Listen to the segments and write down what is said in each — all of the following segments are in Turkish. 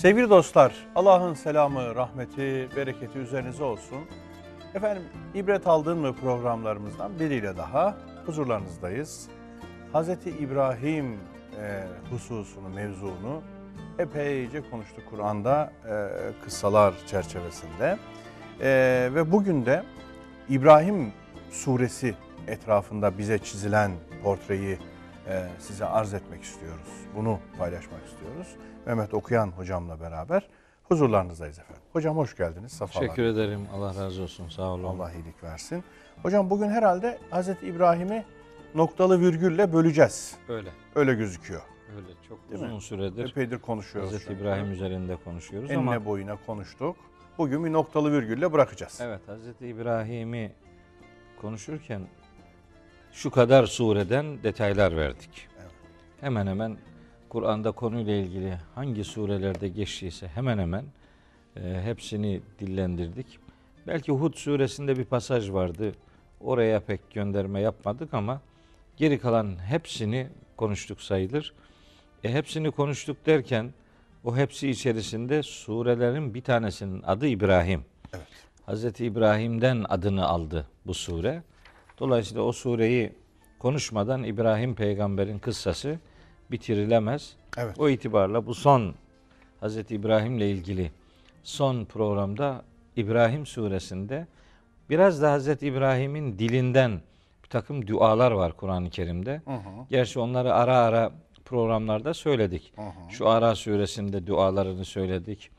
Sevgili dostlar, Allah'ın selamı, rahmeti, bereketi üzerinize olsun. Efendim, ibret aldın mı programlarımızdan biriyle daha huzurlarınızdayız. Hz. İbrahim e, hususunu, mevzunu epeyce konuştuk Kur'an'da e, kıssalar çerçevesinde. E, ve bugün de İbrahim suresi etrafında bize çizilen portreyi size arz etmek istiyoruz. Bunu paylaşmak istiyoruz. Mehmet Okuyan hocamla beraber huzurlarınızdayız efendim. Hocam hoş geldiniz. Safalar. Teşekkür ederim. Allah razı olsun. Sağ olun. Allah iyilik versin. Hocam bugün herhalde Hazreti İbrahim'i noktalı virgülle böleceğiz. Öyle. Öyle gözüküyor. Öyle. Çok Değil uzun mi? süredir Epeydir konuşuyoruz. Hazreti çünkü. İbrahim üzerinde konuşuyoruz Enine ama boyuna konuştuk. Bugün bir noktalı virgülle bırakacağız. evet Hazreti İbrahim'i konuşurken şu kadar sureden detaylar verdik. Evet. Hemen hemen Kur'an'da konuyla ilgili hangi surelerde geçtiyse hemen hemen e, hepsini dillendirdik. Belki Hud suresinde bir pasaj vardı. Oraya pek gönderme yapmadık ama geri kalan hepsini konuştuk sayılır. E, hepsini konuştuk derken o hepsi içerisinde surelerin bir tanesinin adı İbrahim. Evet. Hazreti İbrahim'den adını aldı bu sure. Dolayısıyla o sureyi konuşmadan İbrahim peygamberin kıssası bitirilemez. Evet. O itibarla bu son Hazreti İbrahim'le ilgili son programda İbrahim suresinde biraz da Hazreti İbrahim'in dilinden bir takım dualar var Kur'an-ı Kerim'de. Hı hı, Gerçi onları ara ara programlarda söyledik. hı hı. Şu Ara suresinde dualarını söyledik.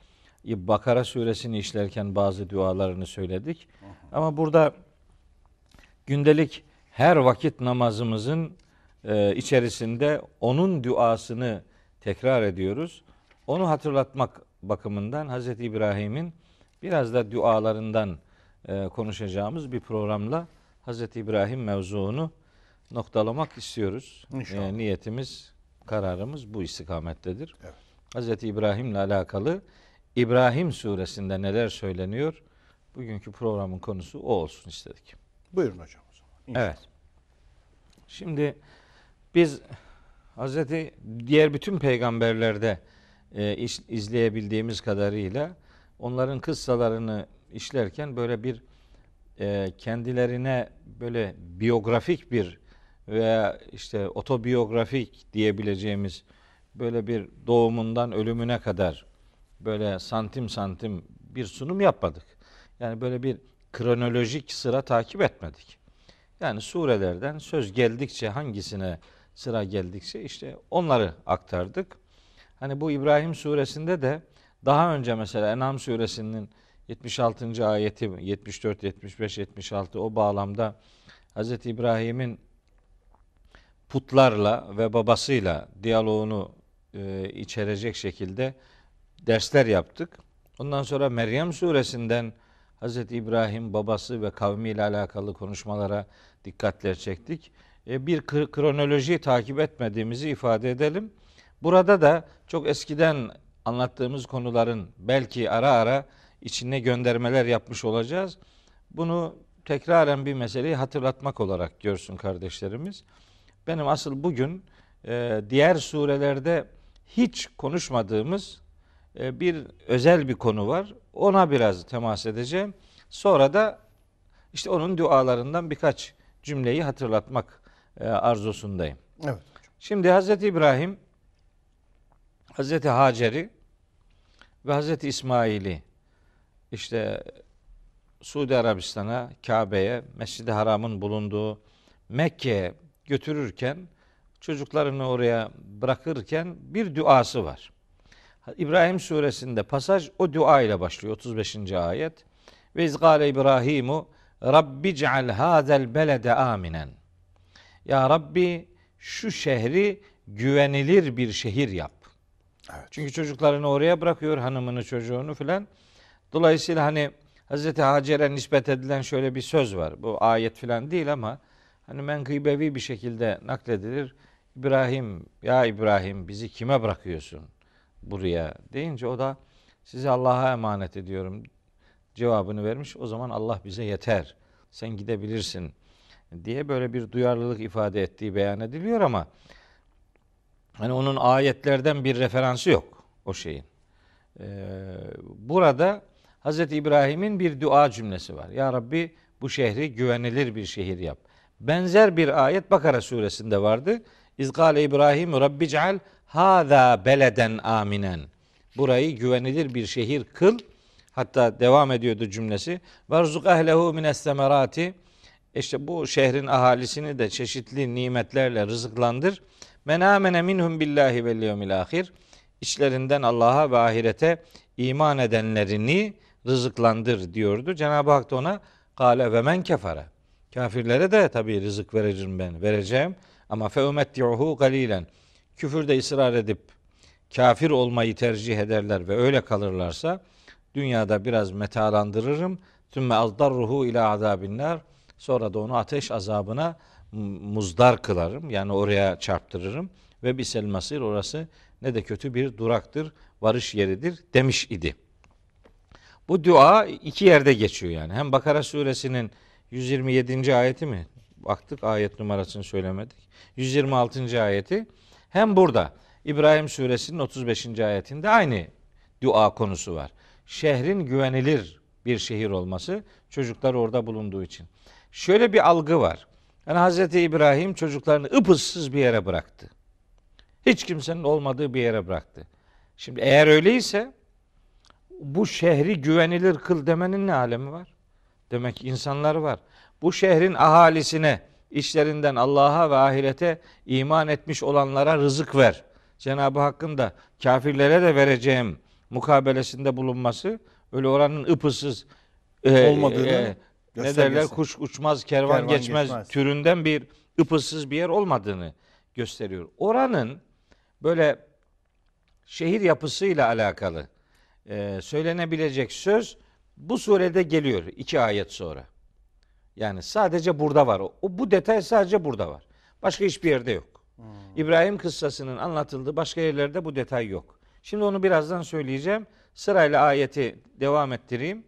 Bakara suresini işlerken bazı dualarını söyledik. Ama burada gündelik her vakit namazımızın e, içerisinde onun duasını tekrar ediyoruz. Onu hatırlatmak bakımından Hazreti İbrahim'in biraz da dualarından e, konuşacağımız bir programla Hazreti İbrahim mevzuunu noktalamak istiyoruz. İnşallah. E, niyetimiz, kararımız bu istikamettedir. Evet. Hazreti İbrahim'le alakalı İbrahim suresinde neler söyleniyor? Bugünkü programın konusu o olsun istedik. Buyurun hocam o zaman. İnşallah. Evet. Şimdi biz Hazreti diğer bütün peygamberlerde e, iş- izleyebildiğimiz kadarıyla onların kıssalarını işlerken böyle bir e, kendilerine böyle biyografik bir veya işte otobiyografik diyebileceğimiz böyle bir doğumundan ölümüne kadar böyle santim santim bir sunum yapmadık. Yani böyle bir kronolojik sıra takip etmedik. Yani surelerden söz geldikçe hangisine sıra geldikçe işte onları aktardık. Hani bu İbrahim suresinde de daha önce mesela En'am suresinin 76. ayeti 74 75 76 o bağlamda Hz. İbrahim'in putlarla ve babasıyla diyaloğunu e, içerecek şekilde dersler yaptık. Ondan sonra Meryem suresinden Hz. İbrahim babası ve kavmiyle alakalı konuşmalara dikkatler çektik. E, bir kr- kronoloji takip etmediğimizi ifade edelim. Burada da çok eskiden anlattığımız konuların belki ara ara içine göndermeler yapmış olacağız. Bunu tekraren bir meseleyi hatırlatmak olarak görsün kardeşlerimiz. Benim asıl bugün e, diğer surelerde hiç konuşmadığımız bir özel bir konu var. Ona biraz temas edeceğim. Sonra da işte onun dualarından birkaç cümleyi hatırlatmak e, arzusundayım. Evet. Şimdi Hazreti İbrahim Hazreti Hacer'i ve Hazreti İsmail'i işte Suudi Arabistan'a, Kabe'ye, Mescid-i Haram'ın bulunduğu Mekke'ye götürürken çocuklarını oraya bırakırken bir duası var. İbrahim suresinde pasaj o dua ile başlıyor 35. ayet. Ve izgale İbrahimu Rabbi ceal hazel belede aminen. Ya Rabbi şu şehri güvenilir bir şehir yap. Evet. Çünkü çocuklarını oraya bırakıyor, hanımını, çocuğunu filan. Dolayısıyla hani Hazreti Hacer'e nispet edilen şöyle bir söz var. Bu ayet filan değil ama hani menkıbevi bir şekilde nakledilir. İbrahim, ya İbrahim bizi kime bırakıyorsun buraya deyince o da sizi Allah'a emanet ediyorum cevabını vermiş. O zaman Allah bize yeter. Sen gidebilirsin diye böyle bir duyarlılık ifade ettiği beyan ediliyor ama hani onun ayetlerden bir referansı yok o şeyin. Ee, burada Hz. İbrahim'in bir dua cümlesi var. Ya Rabbi bu şehri güvenilir bir şehir yap. Benzer bir ayet Bakara suresinde vardı. İzgale İbrahim Rabbi ceal hâzâ beleden aminen. Burayı güvenilir bir şehir kıl. Hatta devam ediyordu cümlesi. Varzuk ehlehu mines semerati. İşte bu şehrin ahalisini de çeşitli nimetlerle rızıklandır. Men amene minhum billahi vel yevmil ahir. İçlerinden Allah'a ve ahirete iman edenlerini rızıklandır diyordu. Cenab-ı Hak da ona kâle ve men kefere. Kafirlere de tabii rızık vereceğim ben, vereceğim. Ama fe umetti'uhu galilen. Küfürde ısrar edip kafir olmayı tercih ederler ve öyle kalırlarsa dünyada biraz metalandırırım. Tümme azdarruhu ila azabinnar. Sonra da onu ateş azabına muzdar kılarım. Yani oraya çarptırırım. Ve bisel masir orası ne de kötü bir duraktır, varış yeridir demiş idi. Bu dua iki yerde geçiyor yani. Hem Bakara suresinin 127. ayeti mi? Baktık ayet numarasını söylemedik. 126. ayeti. Hem burada İbrahim suresinin 35. ayetinde aynı dua konusu var. Şehrin güvenilir bir şehir olması çocuklar orada bulunduğu için. Şöyle bir algı var. Yani Hazreti İbrahim çocuklarını ıpıssız bir yere bıraktı. Hiç kimsenin olmadığı bir yere bıraktı. Şimdi eğer öyleyse bu şehri güvenilir kıl demenin ne alemi var? Demek ki insanlar var. Bu şehrin ahalisine, işlerinden Allah'a ve ahirete iman etmiş olanlara rızık ver. Cenab-ı Hakk'ın da kafirlere de vereceğim mukabelesinde bulunması öyle oranın ıpısız e, olmadığını e, ne derler kuş uçmaz kervan, kervan geçmez, geçmez türünden bir ıpısız bir yer olmadığını gösteriyor. Oranın böyle şehir yapısıyla alakalı e, söylenebilecek söz bu surede geliyor iki ayet sonra. Yani sadece burada var. O, bu detay sadece burada var. Başka hiçbir yerde yok. Hmm. İbrahim kıssasının anlatıldığı başka yerlerde bu detay yok. Şimdi onu birazdan söyleyeceğim. Sırayla ayeti devam ettireyim.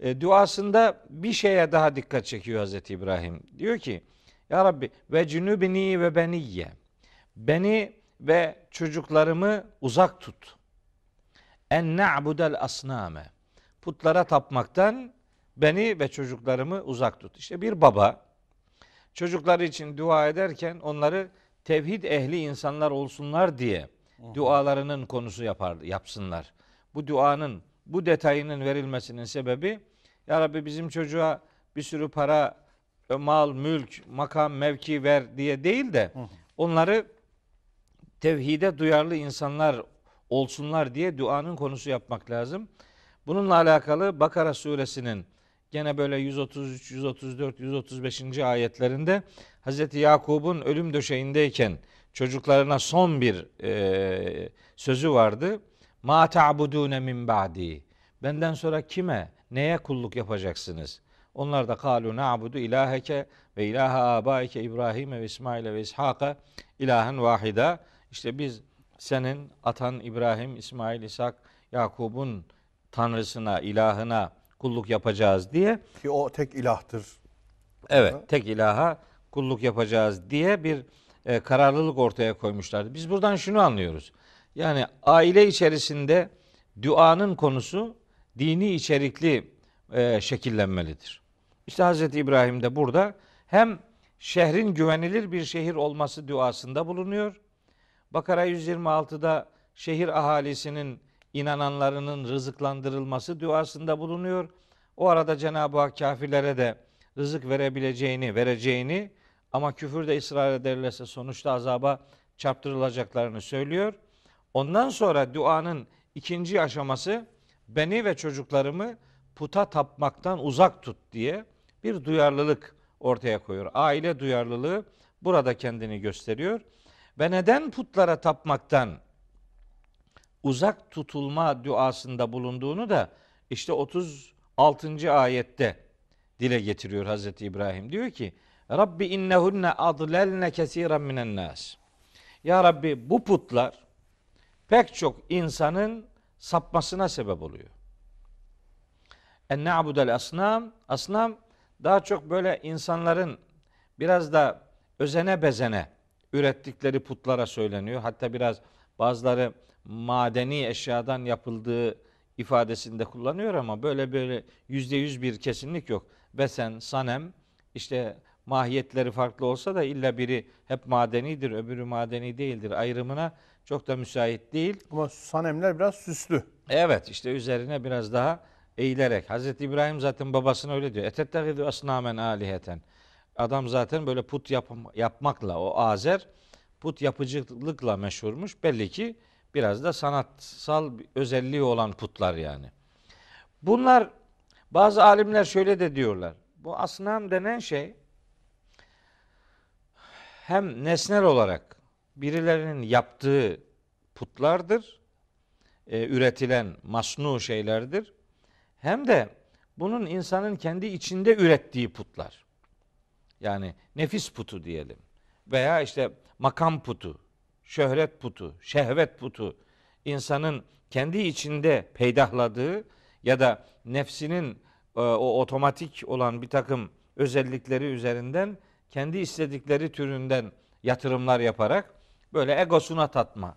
E, duasında bir şeye daha dikkat çekiyor Hazreti İbrahim. Diyor ki Ya Rabbi ve cünübini ve beniyye beni ve çocuklarımı uzak tut. En na'budel asname. Putlara tapmaktan beni ve çocuklarımı uzak tut. İşte bir baba çocukları için dua ederken onları tevhid ehli insanlar olsunlar diye dualarının konusu yapar, yapsınlar. Bu duanın, bu detayının verilmesinin sebebi Ya Rabbi bizim çocuğa bir sürü para, mal, mülk, makam, mevki ver diye değil de onları tevhide duyarlı insanlar olsunlar diye duanın konusu yapmak lazım. Bununla alakalı Bakara suresinin gene böyle 133, 134, 135. ayetlerinde Hz. Yakub'un ölüm döşeğindeyken çocuklarına son bir e, sözü vardı. Ma ta'budune min ba'di. Benden sonra kime, neye kulluk yapacaksınız? Onlar da kalu na'budu ilaheke ve ilaha abaike İbrahim ve İsmail ve İshak'a ilahen vahida. İşte biz senin atan İbrahim, İsmail, İshak, Yakub'un tanrısına, ilahına kulluk yapacağız diye. Ki o tek ilahtır. Evet, tek ilaha kulluk yapacağız diye bir e, kararlılık ortaya koymuşlardı. Biz buradan şunu anlıyoruz. Yani aile içerisinde duanın konusu dini içerikli e, şekillenmelidir. İşte Hz. İbrahim de burada hem şehrin güvenilir bir şehir olması duasında bulunuyor. Bakara 126'da şehir ahalisinin inananlarının rızıklandırılması duasında bulunuyor. O arada Cenab-ı Hak kafirlere de rızık verebileceğini, vereceğini ama küfürde ısrar ederlerse sonuçta azaba çarptırılacaklarını söylüyor. Ondan sonra duanın ikinci aşaması beni ve çocuklarımı puta tapmaktan uzak tut diye bir duyarlılık ortaya koyuyor. Aile duyarlılığı burada kendini gösteriyor. Ve neden putlara tapmaktan uzak tutulma duasında bulunduğunu da işte 36. ayette dile getiriyor Hazreti İbrahim. Diyor ki Rabbi innehunne adlelne kesiren minen nas. Ya Rabbi bu putlar pek çok insanın sapmasına sebep oluyor. En na'budel asnam. Asnam daha çok böyle insanların biraz da özene bezene ürettikleri putlara söyleniyor. Hatta biraz bazıları madeni eşyadan yapıldığı ifadesinde kullanıyor ama böyle böyle yüzde yüz bir kesinlik yok. Besen, sanem işte mahiyetleri farklı olsa da illa biri hep madenidir, öbürü madeni değildir ayrımına çok da müsait değil. Ama sanemler biraz süslü. Evet işte üzerine biraz daha eğilerek. Hazreti İbrahim zaten babasına öyle diyor. Etettehidu asnamen aliheten. Adam zaten böyle put yap, yapmakla o Azer put yapıcılıkla meşhurmuş. Belli ki biraz da sanatsal özelliği olan putlar yani. Bunlar bazı alimler şöyle de diyorlar. Bu asnam denen şey hem nesnel olarak birilerinin yaptığı putlardır e, üretilen masnu şeylerdir. Hem de bunun insanın kendi içinde ürettiği putlar. Yani nefis putu diyelim. Veya işte makam putu, şöhret putu, şehvet putu. insanın kendi içinde peydahladığı ya da nefsinin e, o otomatik olan bir takım özellikleri üzerinden kendi istedikleri türünden yatırımlar yaparak böyle egosuna tatma,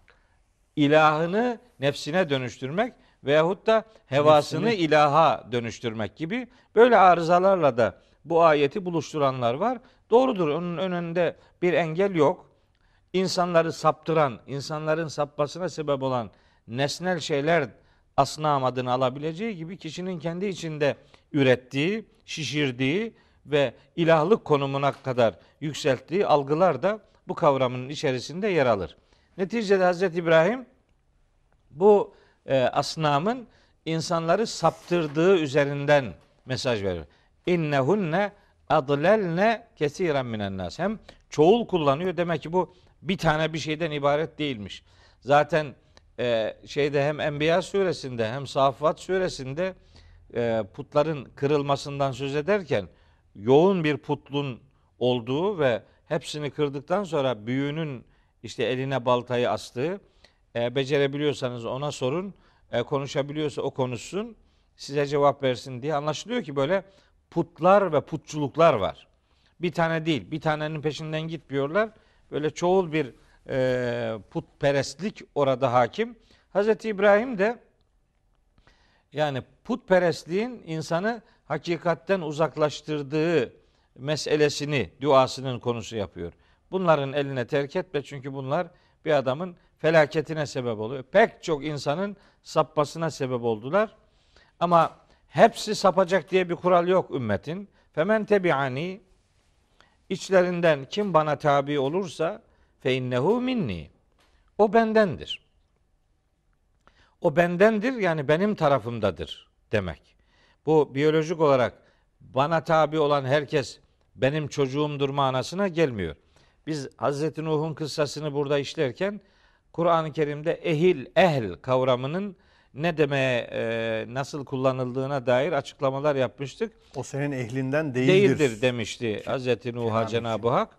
ilahını nefsine dönüştürmek veyahut da hevasını Nefsini- ilaha dönüştürmek gibi böyle arızalarla da bu ayeti buluşturanlar var. Doğrudur onun önünde bir engel yok. İnsanları saptıran, insanların sapmasına sebep olan nesnel şeyler asnam adını alabileceği gibi kişinin kendi içinde ürettiği, şişirdiği ve ilahlık konumuna kadar yükselttiği algılar da bu kavramın içerisinde yer alır. Neticede Hazreti İbrahim bu e, asnamın insanları saptırdığı üzerinden mesaj veriyor. İnnehunne adlelne kesiren minen nas. Hem çoğul kullanıyor. Demek ki bu bir tane bir şeyden ibaret değilmiş. Zaten e, şeyde hem Enbiya suresinde hem Saffat suresinde e, putların kırılmasından söz ederken yoğun bir putlun olduğu ve hepsini kırdıktan sonra büyüğünün işte eline baltayı astığı e, becerebiliyorsanız ona sorun. E, konuşabiliyorsa o konuşsun. Size cevap versin diye anlaşılıyor ki böyle putlar ve putçuluklar var. Bir tane değil. Bir tanenin peşinden gitmiyorlar. Böyle çoğul bir e, putperestlik orada hakim. Hazreti İbrahim de yani putperestliğin insanı hakikatten uzaklaştırdığı meselesini duasının konusu yapıyor. Bunların eline terk etme çünkü bunlar bir adamın felaketine sebep oluyor. Pek çok insanın sapmasına sebep oldular. Ama hepsi sapacak diye bir kural yok ümmetin. Femen tebi'ani içlerinden kim bana tabi olursa fe innehu minni. O bendendir. O bendendir yani benim tarafımdadır demek. Bu biyolojik olarak bana tabi olan herkes benim çocuğumdur manasına gelmiyor. Biz Hazreti Nuh'un kıssasını burada işlerken Kur'an-ı Kerim'de ehil, ehl kavramının ne demeye, e, nasıl kullanıldığına dair açıklamalar yapmıştık. O senin ehlinden değildir. Değildir demişti Hazreti Nuh'a Cenab-ı Hak.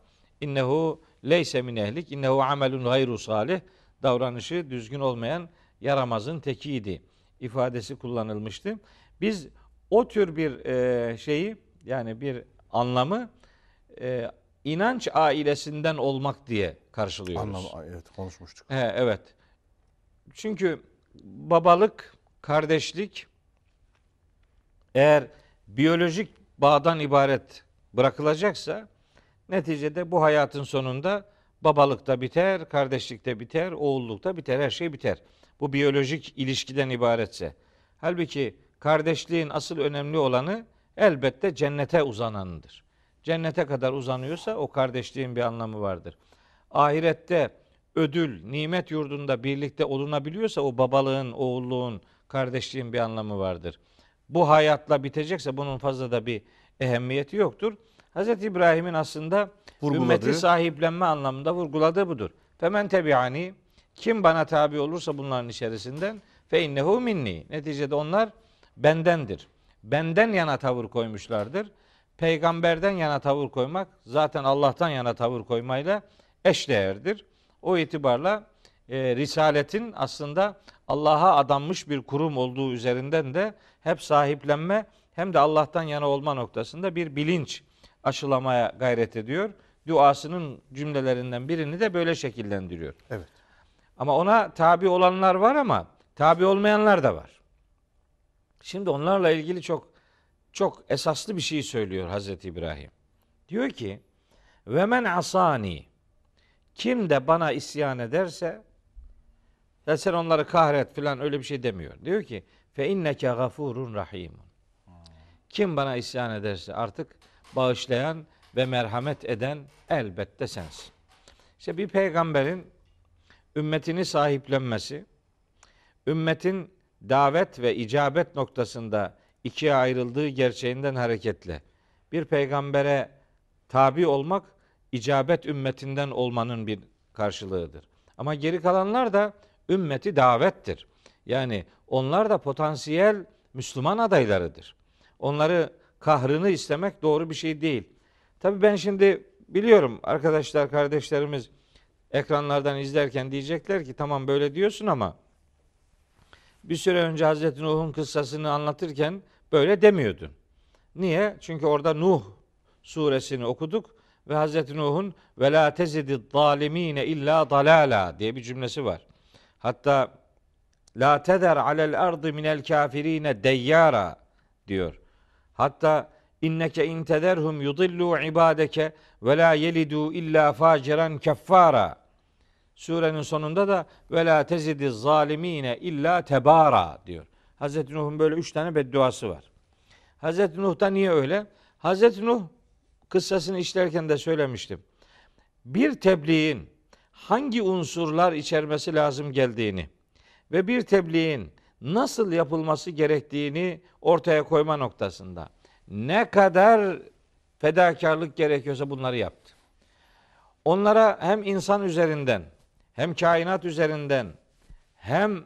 İnnehu leyse min ehlik, innehu amelun gayru salih. Davranışı düzgün olmayan yaramazın tekiydi ifadesi kullanılmıştı. Biz o tür bir e, şeyi yani bir anlamı e, inanç ailesinden olmak diye karşılıyoruz. Anlam evet konuşmuştuk. He, evet. Çünkü babalık, kardeşlik eğer biyolojik bağdan ibaret bırakılacaksa neticede bu hayatın sonunda babalık da biter, kardeşlik de biter, oğulluk da biter, her şey biter. Bu biyolojik ilişkiden ibaretse. Halbuki kardeşliğin asıl önemli olanı elbette cennete uzananıdır. Cennete kadar uzanıyorsa o kardeşliğin bir anlamı vardır. Ahirette ödül, nimet yurdunda birlikte olunabiliyorsa o babalığın, oğulluğun, kardeşliğin bir anlamı vardır. Bu hayatla bitecekse bunun fazla da bir ehemmiyeti yoktur. Hz. İbrahim'in aslında Vurguladığı- ümmeti sahiplenme anlamında vurguladığı budur. Femen tebi'ani kim bana tabi olursa bunların içerisinden fe innehu minni. Neticede onlar bendendir. Benden yana tavır koymuşlardır. Peygamberden yana tavır koymak zaten Allah'tan yana tavır koymayla eşdeğerdir. O itibarla e, Risaletin aslında Allah'a adanmış bir kurum olduğu üzerinden de hep sahiplenme hem de Allah'tan yana olma noktasında bir bilinç aşılamaya gayret ediyor. Duasının cümlelerinden birini de böyle şekillendiriyor. Evet. Ama ona tabi olanlar var ama tabi olmayanlar da var. Şimdi onlarla ilgili çok çok esaslı bir şey söylüyor Hazreti İbrahim. Diyor ki ve men asani kim de bana isyan ederse ya sen onları kahret filan öyle bir şey demiyor. Diyor ki fe inneke gafurun rahim. Kim bana isyan ederse artık bağışlayan ve merhamet eden elbette sensin. İşte bir peygamberin ümmetini sahiplenmesi, ümmetin davet ve icabet noktasında ikiye ayrıldığı gerçeğinden hareketle bir peygambere tabi olmak icabet ümmetinden olmanın bir karşılığıdır. Ama geri kalanlar da ümmeti davettir. Yani onlar da potansiyel Müslüman adaylarıdır. Onları kahrını istemek doğru bir şey değil. Tabii ben şimdi biliyorum arkadaşlar, kardeşlerimiz ekranlardan izlerken diyecekler ki tamam böyle diyorsun ama bir süre önce Hazreti Nuh'un kıssasını anlatırken böyle demiyordun. Niye? Çünkü orada Nuh suresini okuduk ve Hazreti Nuh'un ve la tezidi zalimine illa dalala diye bir cümlesi var. Hatta la teder alel ardı minel kafirine deyyara diyor. Hatta inneke in tederhum yudillu ibadeke ve la yelidu illa faciran keffara. Surenin sonunda da ve la tezidi zalimine illa tebara diyor. Hazreti Nuh'un böyle üç tane bedduası var. Hazreti Nuh'ta niye öyle? Hazreti Nuh kıssasını işlerken de söylemiştim. Bir tebliğin hangi unsurlar içermesi lazım geldiğini ve bir tebliğin nasıl yapılması gerektiğini ortaya koyma noktasında ne kadar fedakarlık gerekiyorsa bunları yaptı. Onlara hem insan üzerinden hem kainat üzerinden hem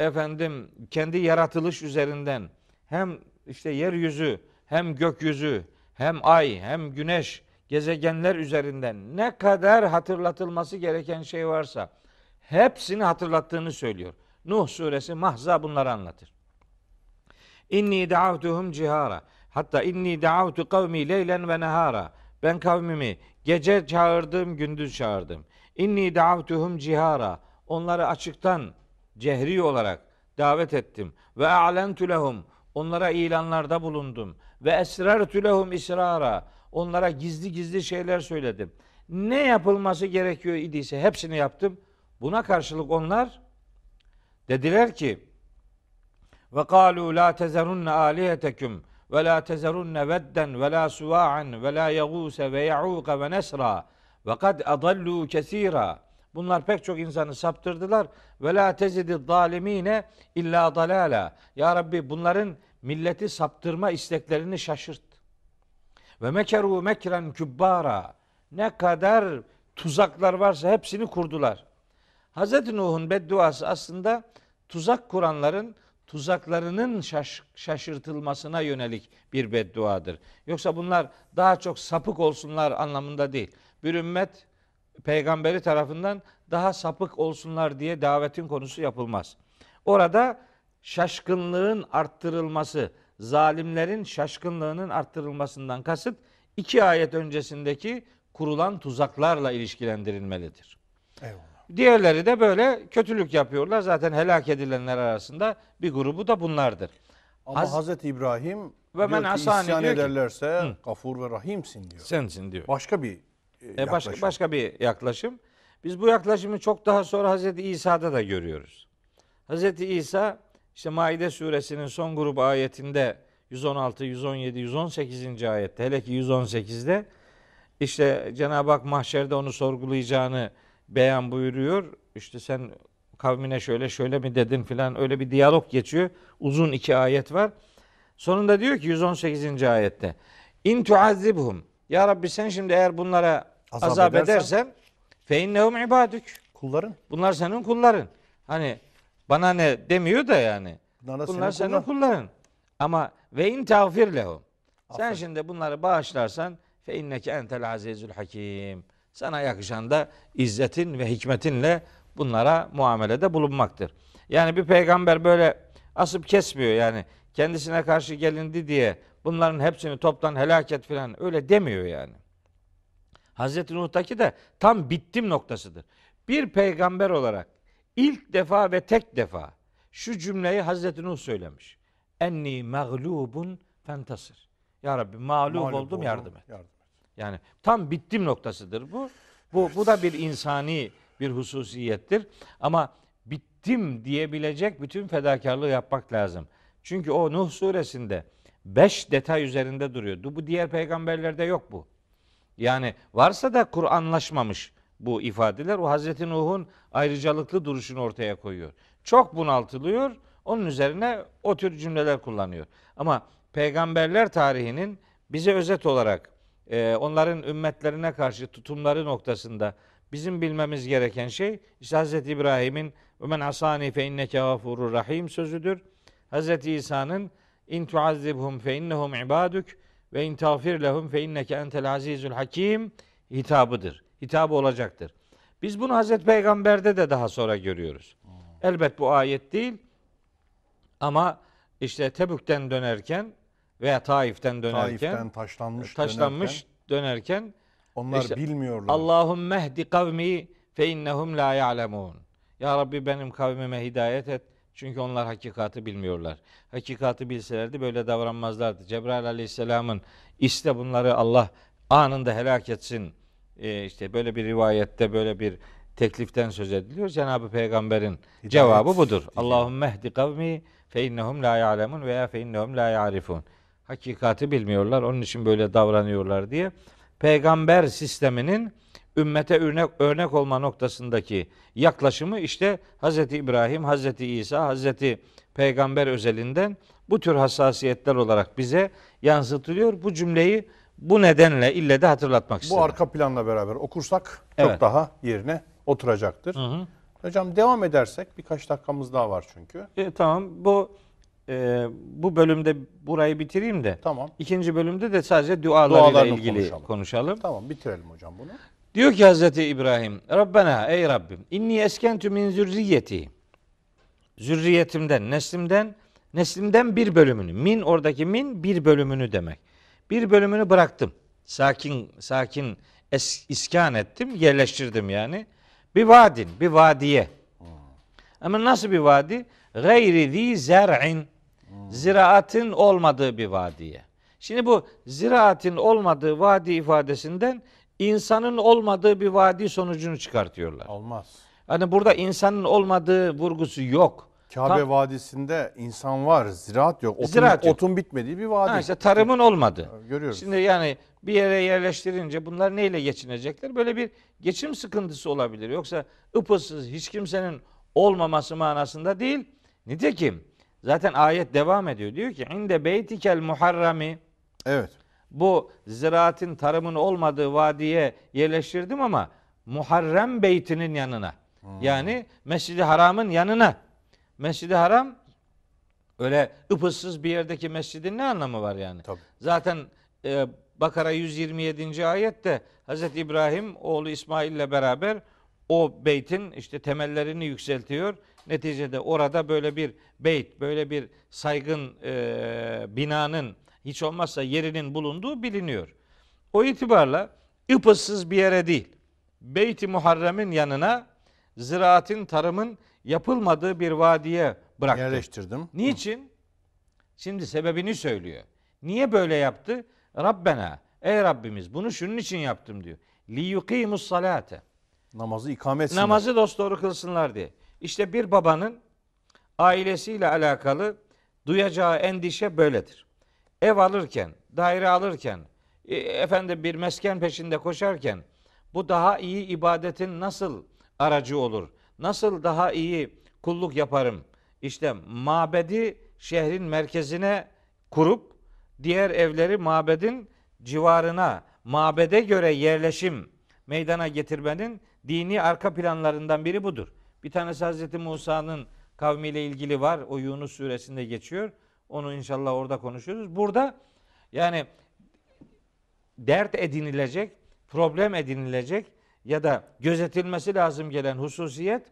efendim kendi yaratılış üzerinden hem işte yeryüzü hem gökyüzü hem ay hem güneş gezegenler üzerinden ne kadar hatırlatılması gereken şey varsa hepsini hatırlattığını söylüyor. Nuh suresi mahza bunları anlatır. İnni da'avtuhum cihara. Hatta inni da'avtu kavmi leylen ve nehara. Ben kavmimi gece çağırdım, gündüz çağırdım. İnni da'avtuhum cihara. Onları açıktan cehri olarak davet ettim. Ve a'lentu lehum. Onlara ilanlarda bulundum. Ve esrartu lehum israra. Onlara gizli gizli şeyler söyledim. Ne yapılması gerekiyor idiyse hepsini yaptım. Buna karşılık onlar dediler ki ve kalu la tezerunne aliheteküm ve la tezerunne vedden ve la suva'an ve la yaguse ve ya'uka ve nesra ve kad adallu kesira. Bunlar pek çok insanı saptırdılar. Ve la tezidi zalimine illa dalala. Ya Rabbi bunların milleti saptırma isteklerini şaşırt. Ve mekeru mekren kübbara. Ne kadar tuzaklar varsa hepsini kurdular. Hz. Nuh'un bedduası aslında tuzak kuranların tuzaklarının şaş, şaşırtılmasına yönelik bir bedduadır. Yoksa bunlar daha çok sapık olsunlar anlamında değil. Bir ümmet peygamberi tarafından daha sapık olsunlar diye davetin konusu yapılmaz. Orada şaşkınlığın arttırılması, zalimlerin şaşkınlığının arttırılmasından kasıt iki ayet öncesindeki kurulan tuzaklarla ilişkilendirilmelidir. Eyvallah. Diğerleri de böyle kötülük yapıyorlar. Zaten helak edilenler arasında bir grubu da bunlardır. Ama Az- Hazreti İbrahim Ve men ki isyan diyor ki- ederlerse Hı. gafur ve rahimsin diyor. Sensin diyor. Başka bir e, E, yaklaşım. başka, başka bir yaklaşım. Biz bu yaklaşımı çok daha sonra Hazreti İsa'da da görüyoruz. Hazreti İsa işte Maide suresinin son grubu ayetinde 116, 117, 118. ayette hele ki 118'de işte Cenab-ı Hak mahşerde onu sorgulayacağını beyan buyuruyor. İşte sen kavmine şöyle şöyle mi dedin filan öyle bir diyalog geçiyor. Uzun iki ayet var. Sonunda diyor ki 118. ayette İn tuazzibhum Ya Rabbi sen şimdi eğer bunlara Azap azap, edersen fe innehum ibadük. Kulların. Bunlar senin kulların. Hani bana ne demiyor da yani. Bunlar Bunlar senin senin kulların. kulların. Ama ve in tağfir lehum. Sen şimdi bunları bağışlarsan fe inneke entel azizül hakim. Sana yakışan da izzetin ve hikmetinle bunlara muamelede bulunmaktır. Yani bir peygamber böyle asıp kesmiyor yani. Kendisine karşı gelindi diye bunların hepsini toptan helaket falan öyle demiyor yani. Hazreti Nuh'taki de tam bittim noktasıdır. Bir peygamber olarak ilk defa ve tek defa şu cümleyi Hazreti Nuh söylemiş. Enni mağlubun fentasır. Ya Rabbi mağlup, Mağlup oldum yardım et. Yardım et. Yani tam bittim noktasıdır bu. Bu bu da bir insani bir hususiyettir. Ama bittim diyebilecek bütün fedakarlığı yapmak lazım. Çünkü o Nuh suresinde beş detay üzerinde duruyor. Bu diğer peygamberlerde yok bu. Yani varsa da Kur'anlaşmamış bu ifadeler. O Hazreti Nuh'un ayrıcalıklı duruşunu ortaya koyuyor. Çok bunaltılıyor. Onun üzerine o tür cümleler kullanıyor. Ama peygamberler tarihinin bize özet olarak e, onların ümmetlerine karşı tutumları noktasında bizim bilmemiz gereken şey işte Hazreti İbrahim'in ve men asani fe inneke gafurur rahim sözüdür. Hazreti İsa'nın in tuazzibhum fe innehum ibaduk ve in tağfir lehum fe inneke entel azizul hakim hitabıdır. Hitabı olacaktır. Biz bunu Hazreti Peygamber'de de daha sonra görüyoruz. Elbet bu ayet değil ama işte Tebük'ten dönerken veya Taif'ten dönerken Taif'ten taşlanmış, taşlanmış dönerken dönerken onlar işte bilmiyorlar. Allahümme ehdi kavmi fe innehum la ya'lemun. Ya Rabbi benim kavmime hidayet et. Çünkü onlar hakikati bilmiyorlar. Hakikati bilselerdi böyle davranmazlardı. Cebrail aleyhisselamın iste bunları Allah anında helak etsin. Ee, işte böyle bir rivayette böyle bir tekliften söz ediliyor. Cenab-ı Peygamber'in cevabı budur. Allahümme ehdi kavmi fe innehum la ya'lemun veya fe innehum la ya'rifun. Hakikati bilmiyorlar. Onun için böyle davranıyorlar diye. Peygamber sisteminin ümmete örnek, örnek olma noktasındaki yaklaşımı işte Hz. İbrahim, Hz. İsa, Hz. Peygamber özelinden bu tür hassasiyetler olarak bize yansıtılıyor. Bu cümleyi bu nedenle ille de hatırlatmak istedim. Bu arka planla beraber okursak çok Evet. daha yerine oturacaktır. Hı hı. Hocam devam edersek birkaç dakikamız daha var çünkü. E, tamam bu e, bu bölümde burayı bitireyim de Tamam. ikinci bölümde de sadece dualarıyla Dualarını ilgili konuşalım. konuşalım. Tamam bitirelim hocam bunu. Diyor ki Hazreti İbrahim, Rabbena ey Rabbim, inni eskentü min zürriyeti. Zürriyetimden, neslimden, neslimden bir bölümünü. Min oradaki min bir bölümünü demek. Bir bölümünü bıraktım. Sakin, sakin es, iskan ettim, yerleştirdim yani. Bir vadin, bir vadiye. Ama nasıl bir vadi? Gayri zi zer'in. Ziraatın olmadığı bir vadiye. Şimdi bu ziraatin olmadığı vadi ifadesinden insanın olmadığı bir vadi sonucunu çıkartıyorlar. Olmaz. Hani burada insanın olmadığı vurgusu yok. Kabe Tam- Vadisi'nde insan var, ziraat yok. Otun, Ziraat yok. otun bitmediği bir vadi. Ha işte tarımın olmadı. Görüyoruz. Şimdi yani bir yere yerleştirince bunlar neyle geçinecekler? Böyle bir geçim sıkıntısı olabilir. Yoksa ıpıssız hiç kimsenin olmaması manasında değil. Nitekim zaten ayet devam ediyor. Diyor ki inde beytikel muharrami Evet. bu ziraatin tarımın olmadığı vadiye yerleştirdim ama Muharrem beytinin yanına. Yani Mescid-i Haram'ın yanına. Mescid-i Haram öyle ıpıssız bir yerdeki mescidin ne anlamı var yani? Tabii. Zaten e, Bakara 127. ayette Hz. İbrahim oğlu İsmail ile beraber o beytin işte temellerini yükseltiyor. Neticede orada böyle bir beyt, böyle bir saygın e, binanın hiç olmazsa yerinin bulunduğu biliniyor. O itibarla ıpıssız bir yere değil, Beyt-i Muharrem'in yanına ziraatin, tarımın yapılmadığı bir vadiye bıraktı. Yerleştirdim. Niçin? Şimdi sebebini söylüyor. Niye böyle yaptı? Rabbena, ey Rabbimiz bunu şunun için yaptım diyor. Li yuqimus salate. Namazı ikame etsinler. Namazı dosdoğru kılsınlar diye. İşte bir babanın ailesiyle alakalı duyacağı endişe böyledir. Ev alırken, daire alırken, e, efendim bir mesken peşinde koşarken bu daha iyi ibadetin nasıl aracı olur? Nasıl daha iyi kulluk yaparım? İşte mabedi şehrin merkezine kurup diğer evleri mabedin civarına, mabede göre yerleşim meydana getirmenin dini arka planlarından biri budur. Bir tanesi Hazreti Musa'nın kavmiyle ilgili var. O Yunus suresinde geçiyor. Onu inşallah orada konuşuruz. Burada yani dert edinilecek, problem edinilecek ya da gözetilmesi lazım gelen hususiyet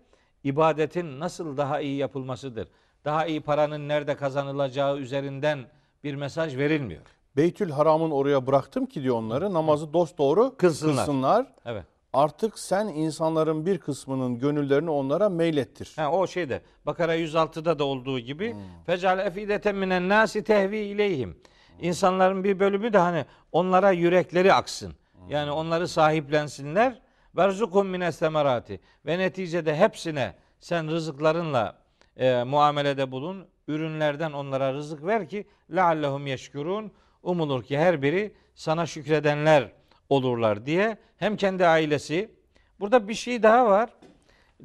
ibadetin nasıl daha iyi yapılmasıdır. Daha iyi paranın nerede kazanılacağı üzerinden bir mesaj verilmiyor. Beytül Haram'ın oraya bıraktım ki diyor onları namazı dost doğru Kılsınlar. kılsınlar. Evet. Artık sen insanların bir kısmının gönüllerini onlara meylettir. Ha, o şeyde Bakara 106'da da olduğu gibi fecal efideten minen nasi tehvi ileyhim. İnsanların bir bölümü de hani onlara yürekleri aksın. Yani onları sahiplensinler. Verzukum mines semerati ve neticede hepsine sen rızıklarınla e, muamelede bulun. Ürünlerden onlara rızık ver ki leallehum yeşkurun. Umulur ki her biri sana şükredenler olurlar diye hem kendi ailesi burada bir şey daha var.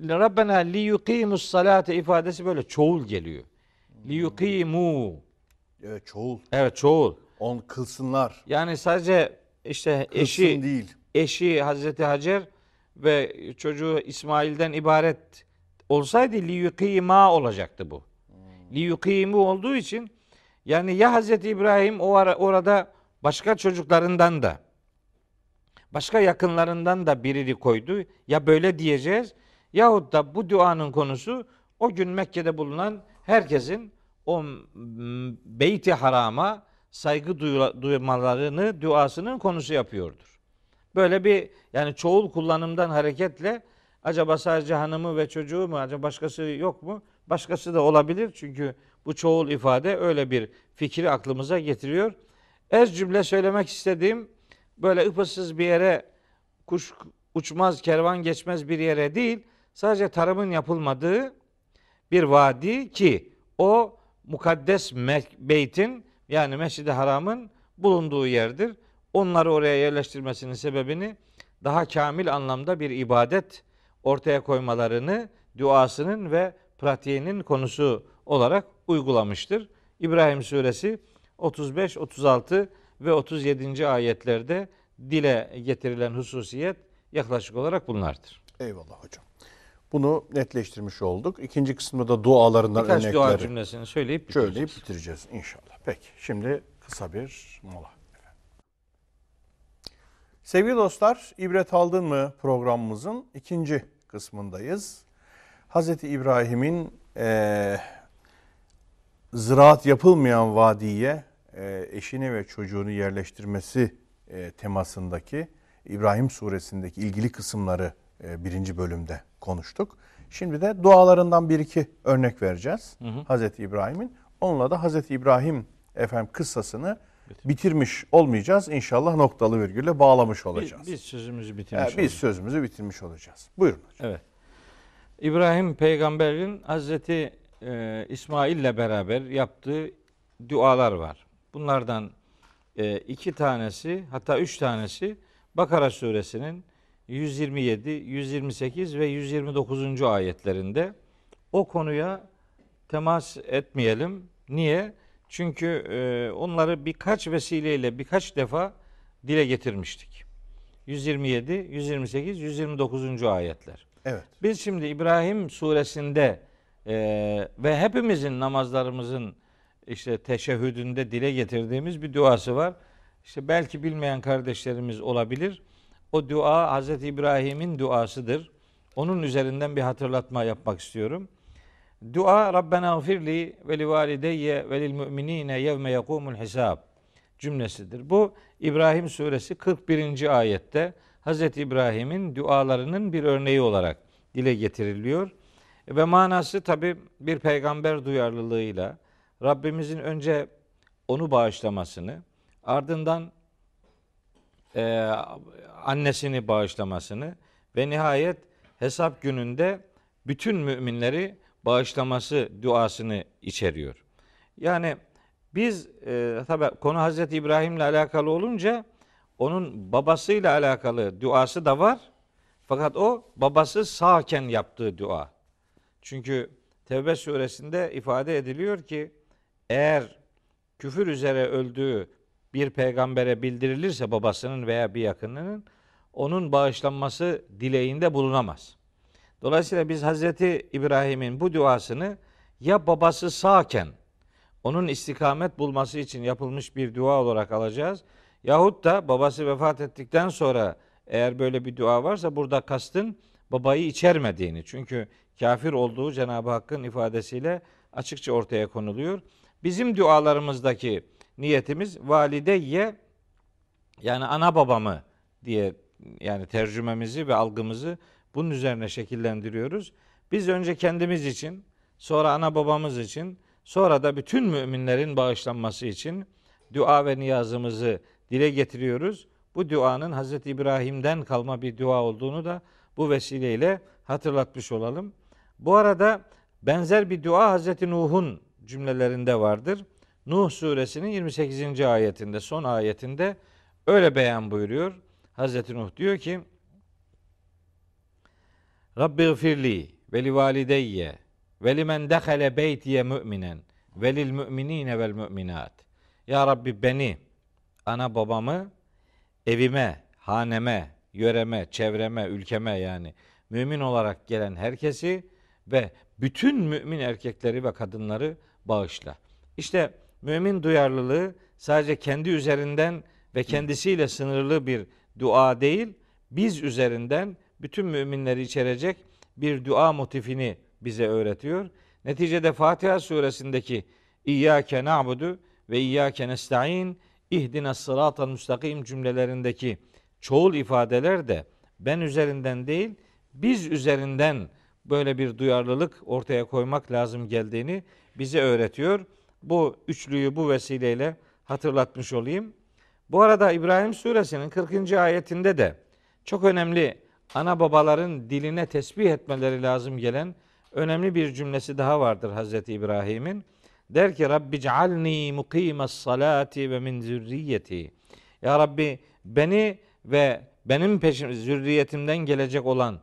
Rabbena li yuqimus salate ifadesi böyle çoğul geliyor. Li yuqimu. Evet çoğul. Evet çoğul. On kılsınlar. Yani sadece işte Kılsın eşi değil. eşi Hazreti Hacer ve çocuğu İsmail'den ibaret olsaydı li yuqima olacaktı bu. Li yuqimu olduğu için yani ya Hazreti İbrahim o ara, orada başka çocuklarından da başka yakınlarından da birini koydu. Ya böyle diyeceğiz yahut da bu duanın konusu o gün Mekke'de bulunan herkesin o beyti harama saygı duymalarını duasının konusu yapıyordur. Böyle bir yani çoğul kullanımdan hareketle acaba sadece hanımı ve çocuğu mu acaba başkası yok mu? Başkası da olabilir çünkü bu çoğul ifade öyle bir fikri aklımıza getiriyor. Ez cümle söylemek istediğim böyle ıpıssız bir yere kuş uçmaz kervan geçmez bir yere değil sadece tarımın yapılmadığı bir vadi ki o mukaddes beytin yani Mescid-i Haram'ın bulunduğu yerdir. Onları oraya yerleştirmesinin sebebini daha kamil anlamda bir ibadet ortaya koymalarını duasının ve pratiğinin konusu olarak uygulamıştır. İbrahim suresi 35, 36 ve 37. ayetlerde dile getirilen hususiyet yaklaşık olarak bunlardır. Eyvallah hocam. Bunu netleştirmiş olduk. İkinci kısımda da dualarından Birkaç dua örnekleri cümlesini söyleyip söyleyip bitireceğiz. bitireceğiz inşallah. Peki şimdi kısa bir mola. Sevgili dostlar, İbret Aldın mı programımızın ikinci kısmındayız. Hazreti İbrahim'in eee ziraat yapılmayan vadiye eee, eşini ve çocuğunu yerleştirmesi eee, temasındaki İbrahim suresindeki ilgili kısımları eee, birinci bölümde konuştuk. Şimdi de dualarından bir iki örnek vereceğiz. Hazreti İbrahim'in. Onunla da Hazreti İbrahim efendim kıssasını bitirmiş olmayacağız. İnşallah noktalı virgülle bağlamış Biz, olacağız. biz sözümüzü Ee, bitirmiş biz olduk. sözümüzü bitirmiş olacağız. Buyurun hocam. Evet. İbrahim peygamberin Hazreti e, İsmail ile beraber yaptığı dualar var. Bunlardan e, iki tanesi hatta üç tanesi Bakara suresinin 127, 128 ve 129. ayetlerinde o konuya temas etmeyelim. Niye? Çünkü e, onları birkaç vesileyle birkaç defa dile getirmiştik. 127, 128, 129. ayetler. Evet. Biz şimdi İbrahim suresinde e, ve hepimizin namazlarımızın işte teşehhüdünde dile getirdiğimiz bir duası var. İşte belki bilmeyen kardeşlerimiz olabilir. O dua Hazreti İbrahim'in duasıdır. Onun üzerinden bir hatırlatma yapmak istiyorum. Dua Rabbena gfirli ve li valideyye ve lil müminine yevme yekumul hisab cümlesidir. Bu İbrahim suresi 41. ayette Hazreti İbrahim'in dualarının bir örneği olarak dile getiriliyor. Ve manası tabi bir peygamber duyarlılığıyla Rabbimizin önce onu bağışlamasını ardından e, annesini bağışlamasını ve nihayet hesap gününde bütün müminleri bağışlaması duasını içeriyor. Yani biz e, tabi konu Hazreti İbrahim'le alakalı olunca onun babasıyla alakalı duası da var. Fakat o babası sağken yaptığı dua. Çünkü Tevbe suresinde ifade ediliyor ki eğer küfür üzere öldüğü bir peygambere bildirilirse babasının veya bir yakınının onun bağışlanması dileğinde bulunamaz. Dolayısıyla biz Hazreti İbrahim'in bu duasını ya babası sağken onun istikamet bulması için yapılmış bir dua olarak alacağız. Yahut da babası vefat ettikten sonra eğer böyle bir dua varsa burada kastın babayı içermediğini. Çünkü kafir olduğu Cenab-ı Hakk'ın ifadesiyle açıkça ortaya konuluyor. Bizim dualarımızdaki niyetimiz valideyye yani ana babamı diye yani tercümemizi ve algımızı bunun üzerine şekillendiriyoruz. Biz önce kendimiz için, sonra ana babamız için, sonra da bütün müminlerin bağışlanması için dua ve niyazımızı dile getiriyoruz. Bu duanın Hazreti İbrahim'den kalma bir dua olduğunu da bu vesileyle hatırlatmış olalım. Bu arada benzer bir dua Hazreti Nuh'un cümlelerinde vardır. Nuh suresinin 28. ayetinde, son ayetinde öyle beyan buyuruyor. Hazreti Nuh diyor ki Rabbi gfirli ve li valideyye ve limen dehale beytiye müminen ve lil müminine vel müminat. Ya Rabbi beni, ana babamı, evime, haneme, yöreme, çevreme, ülkeme yani mümin olarak gelen herkesi ve bütün mümin erkekleri ve kadınları bağışla. İşte mümin duyarlılığı sadece kendi üzerinden ve kendisiyle sınırlı bir dua değil, biz üzerinden bütün müminleri içerecek bir dua motifini bize öğretiyor. Neticede Fatiha suresindeki İyyâke na'budu ve İyyâke nesta'in ihdina sıratal müstakim cümlelerindeki çoğul ifadeler de ben üzerinden değil, biz üzerinden böyle bir duyarlılık ortaya koymak lazım geldiğini bize öğretiyor. Bu üçlüyü bu vesileyle hatırlatmış olayım. Bu arada İbrahim suresinin 40. ayetinde de çok önemli ana babaların diline tesbih etmeleri lazım gelen önemli bir cümlesi daha vardır Hazreti İbrahim'in. Der ki Rabbi cealni mukimes salati ve min zürriyeti. Ya Rabbi beni ve benim peşim zürriyetimden gelecek olan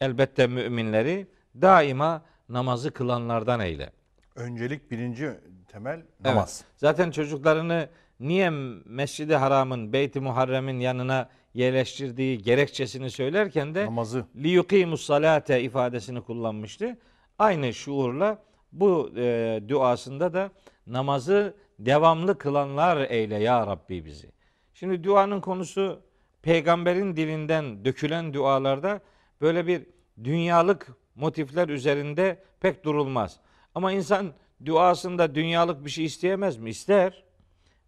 elbette müminleri daima namazı kılanlardan eyle. Öncelik birinci temel namaz. Evet. Zaten çocuklarını niye Mescid-i Haram'ın, Beyt-i Muharrem'in yanına yerleştirdiği gerekçesini söylerken de Namazı. liyukimus salate ifadesini kullanmıştı. Aynı şuurla bu e, duasında da namazı devamlı kılanlar eyle ya Rabbi bizi. Şimdi duanın konusu peygamberin dilinden dökülen dualarda böyle bir dünyalık motifler üzerinde pek durulmaz. Ama insan duasında dünyalık bir şey isteyemez mi? İster.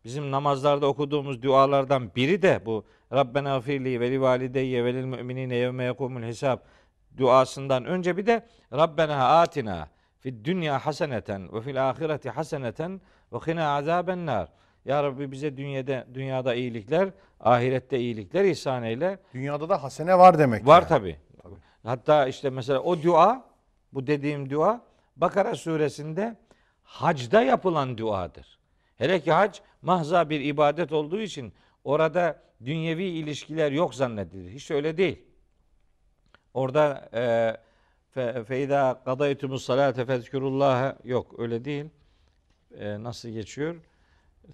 Bizim namazlarda okuduğumuz dualardan biri de bu Rabbena gfirli ve li valideyye ve lil müminine yevme yekumul hisab duasından önce bir de Rabbena atina fid dünya haseneten ve fil ahireti haseneten ve qina azaben nar. Ya Rabbi bize dünyada dünyada iyilikler, ahirette iyilikler ihsan eyle. Dünyada da hasene var demek. Var yani. tabi. Hatta işte mesela o dua, bu dediğim dua Bakara suresinde hacda yapılan duadır. Hele ki hac mahza bir ibadet olduğu için orada dünyevi ilişkiler yok zannedilir. Hiç öyle değil. Orada e, feyda kadaytumus salate fezkurullah yok öyle değil. E, nasıl geçiyor?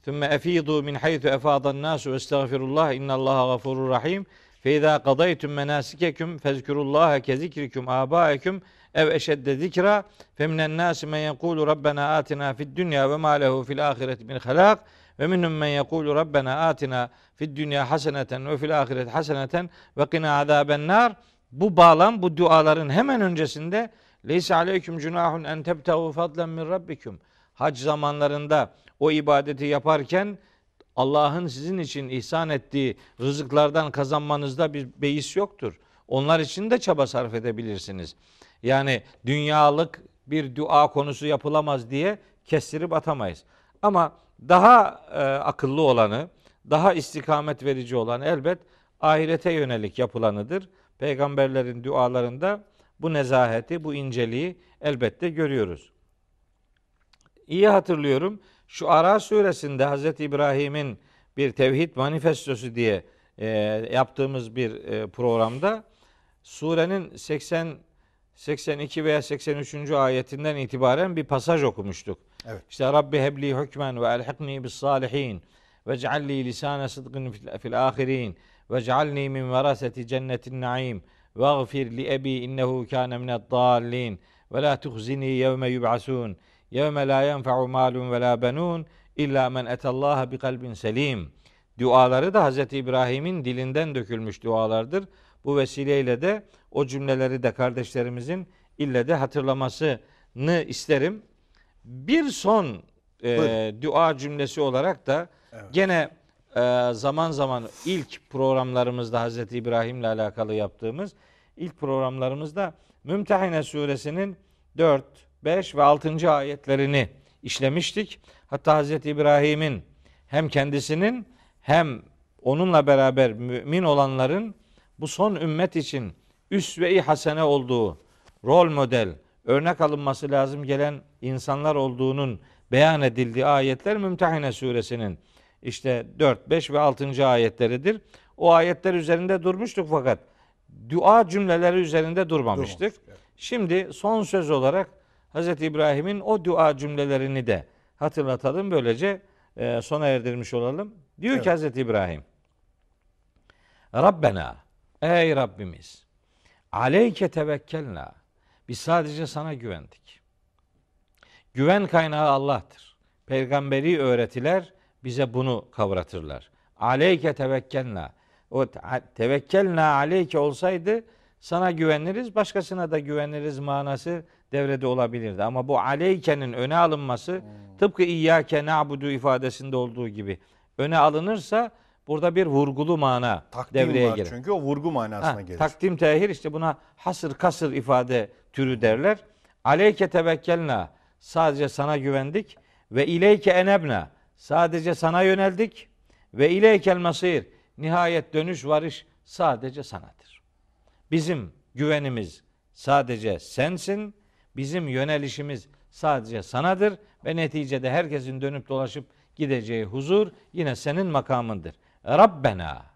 Thumma efidu min haythu efadan nasu estağfirullah innallaha gafurur rahim. Feyda kadaytum menasikeküm fezkurullah kezikrikum abaeküm ev eşedde zikra feminen nasi men yekulu rabbena atina fid dünya ve ma lehu fil ahireti min halak ve minhum men yekûlu rabbena atina fid dünya haseneten ve fil ahireti haseneten ve qina azaben nar bu bağlam bu duaların hemen öncesinde leysa aleyküm cunahun en tebtehu fadlen min rabbikum hac zamanlarında o ibadeti yaparken Allah'ın sizin için ihsan ettiği rızıklardan kazanmanızda bir beis yoktur. Onlar için de çaba sarf edebilirsiniz. Yani dünyalık bir dua konusu yapılamaz diye kestirip atamayız. Ama daha e, akıllı olanı, daha istikamet verici olan elbet ahirete yönelik yapılanıdır. Peygamberlerin dualarında bu nezaheti, bu inceliği elbette görüyoruz. İyi hatırlıyorum. Şu Ara suresinde Hazreti İbrahim'in bir tevhid manifestosu diye e, yaptığımız bir e, programda surenin 80 82 veya 83. ayetinden itibaren bir pasaj okumuştuk. Evet. İşte Rabbi hebli hükmen ve elhikni bis salihin ve cealli lisane sıdkın fil ahirin ve cealni min veraseti cennetin naim ve gfir li ebi innehu kâne mined dallin ve la tuhzini yevme yub'asun yevme la yenfe'u malun ve la benun illa men etallaha bi kalbin selim. Duaları da Hz. İbrahim'in dilinden dökülmüş dualardır. Bu vesileyle de o cümleleri de kardeşlerimizin ille de hatırlamasını isterim. Bir son e, dua cümlesi olarak da Evet. gene e, zaman zaman ilk programlarımızda Hazreti İbrahim'le alakalı yaptığımız ilk programlarımızda Mümtehine suresinin 4, 5 ve 6. ayetlerini işlemiştik. Hatta Hazreti İbrahim'in hem kendisinin hem onunla beraber mümin olanların bu son ümmet için üsve-i hasene olduğu, rol model, örnek alınması lazım gelen insanlar olduğunun beyan edildiği ayetler Mümtehine suresinin işte 4, 5 ve 6. ayetleridir. O ayetler üzerinde durmuştuk fakat dua cümleleri üzerinde durmamıştık. Evet. Şimdi son söz olarak Hz. İbrahim'in o dua cümlelerini de hatırlatalım. Böylece e, sona erdirmiş olalım. Diyor ki Hz. İbrahim Rabbena ey Rabbimiz aleyke tevekkelna biz sadece sana güvendik. Güven kaynağı Allah'tır. Peygamberi öğretiler bize bunu kavratırlar. Aleyke tevekkelna. O te- tevekkelna aleyke olsaydı sana güveniriz, başkasına da güveniriz manası devrede olabilirdi. Ama bu aleykenin öne alınması tıpkı İyyâke na'budu ifadesinde olduğu gibi öne alınırsa burada bir vurgulu mana Takdim devreye girer. çünkü o vurgu manasına Ha, gelir. takdim tehir işte buna hasır kasır ifade türü derler. Aleyke tevekkelna sadece sana güvendik ve ileyke enebna sadece sana yöneldik ve ileykel masir nihayet dönüş varış sadece sanadır. Bizim güvenimiz sadece sensin. Bizim yönelişimiz sadece sanadır ve neticede herkesin dönüp dolaşıp gideceği huzur yine senin makamındır. Rabbena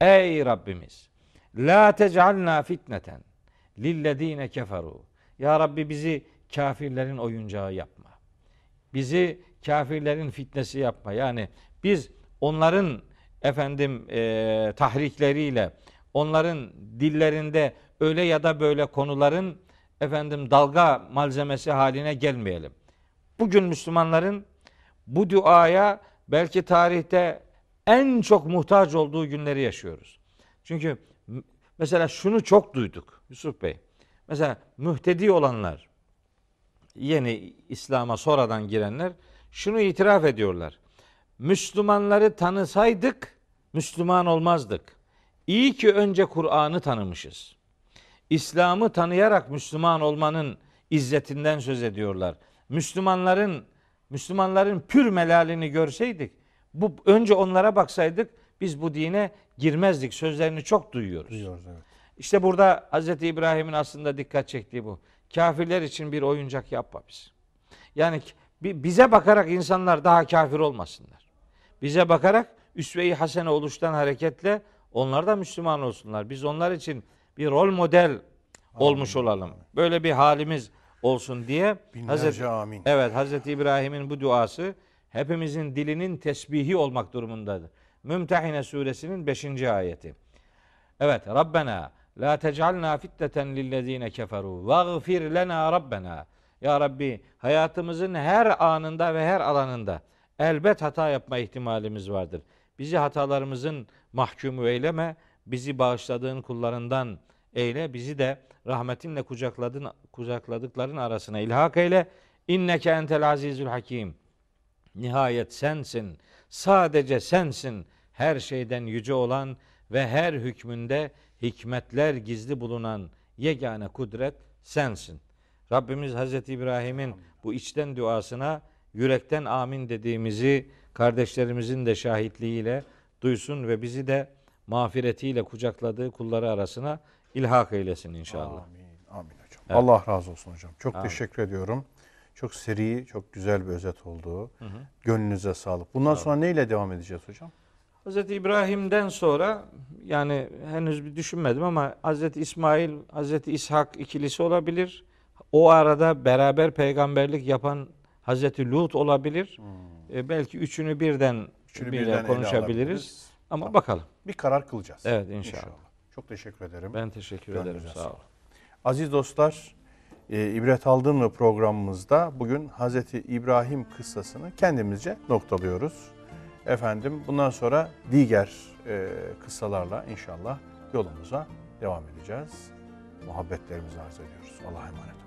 Ey Rabbimiz la tec'alna fitneten lillezine keferu. Ya Rabbi bizi kafirlerin oyuncağı yapma. Bizi kafirlerin fitnesi yapma. Yani biz onların efendim e, tahrikleriyle, onların dillerinde öyle ya da böyle konuların efendim dalga malzemesi haline gelmeyelim. Bugün Müslümanların bu duaya belki tarihte en çok muhtaç olduğu günleri yaşıyoruz. Çünkü mesela şunu çok duyduk Yusuf Bey. Mesela mühtedi olanlar, yeni İslam'a sonradan girenler şunu itiraf ediyorlar. Müslümanları tanısaydık Müslüman olmazdık. İyi ki önce Kur'an'ı tanımışız. İslam'ı tanıyarak Müslüman olmanın izzetinden söz ediyorlar. Müslümanların Müslümanların pür melalini görseydik, bu önce onlara baksaydık biz bu dine girmezdik. Sözlerini çok duyuyoruz. Duyuyoruz, evet. İşte burada Hz. İbrahim'in aslında dikkat çektiği bu. Kafirler için bir oyuncak yapma biz. Yani bize bakarak insanlar daha kafir olmasınlar. Bize bakarak üsve-i hasene oluştan hareketle onlar da Müslüman olsunlar. Biz onlar için bir rol model olmuş olalım. Böyle bir halimiz olsun diye Binlerce Hazreti, amin. Evet Hazreti İbrahim'in bu duası hepimizin dilinin tesbihi olmak durumundadır. Mümtehine suresinin 5. ayeti. Evet Rabbena la tec'alna fitneten lillezine keferu vaghfir lena Rabbena. Ya Rabbi hayatımızın her anında ve her alanında elbet hata yapma ihtimalimiz vardır. Bizi hatalarımızın mahkumu eyleme. Bizi bağışladığın kullarından eyle. Bizi de rahmetinle kucakladın, kucakladıkların arasına ilhak eyle. İnneke entel azizül hakim. Nihayet sensin. Sadece sensin. Her şeyden yüce olan ve her hükmünde hikmetler gizli bulunan yegane kudret sensin. Rabbimiz Hazreti İbrahim'in bu içten duasına yürekten amin dediğimizi kardeşlerimizin de şahitliğiyle duysun ve bizi de mağfiretiyle kucakladığı kulları arasına ilhak eylesin inşallah. Amin. Amin hocam. Allah razı olsun hocam. Çok Amin. teşekkür ediyorum. Çok seri, çok güzel bir özet oldu. Gönlünüze sağlık. Bundan sonra neyle devam edeceğiz hocam? Hz. İbrahim'den sonra yani henüz bir düşünmedim ama Hz. İsmail, Hz. İshak ikilisi olabilir. O arada beraber peygamberlik yapan Hz. Lut olabilir. E, belki üçünü birden, Hmm. Üçünü birden konuşabiliriz. Ama Tamam. bakalım. Bir karar kılacağız. Evet inşallah. Çok teşekkür ederim. Ben teşekkür Gönlünüze ederim. Sağ olun. Aziz dostlar, e, İbret Aldın mı programımızda bugün Hazreti İbrahim kıssasını kendimizce noktalıyoruz. Efendim bundan sonra diğer e, kıssalarla inşallah yolumuza devam edeceğiz. Muhabbetlerimizi arz ediyoruz. Allah'a emanet.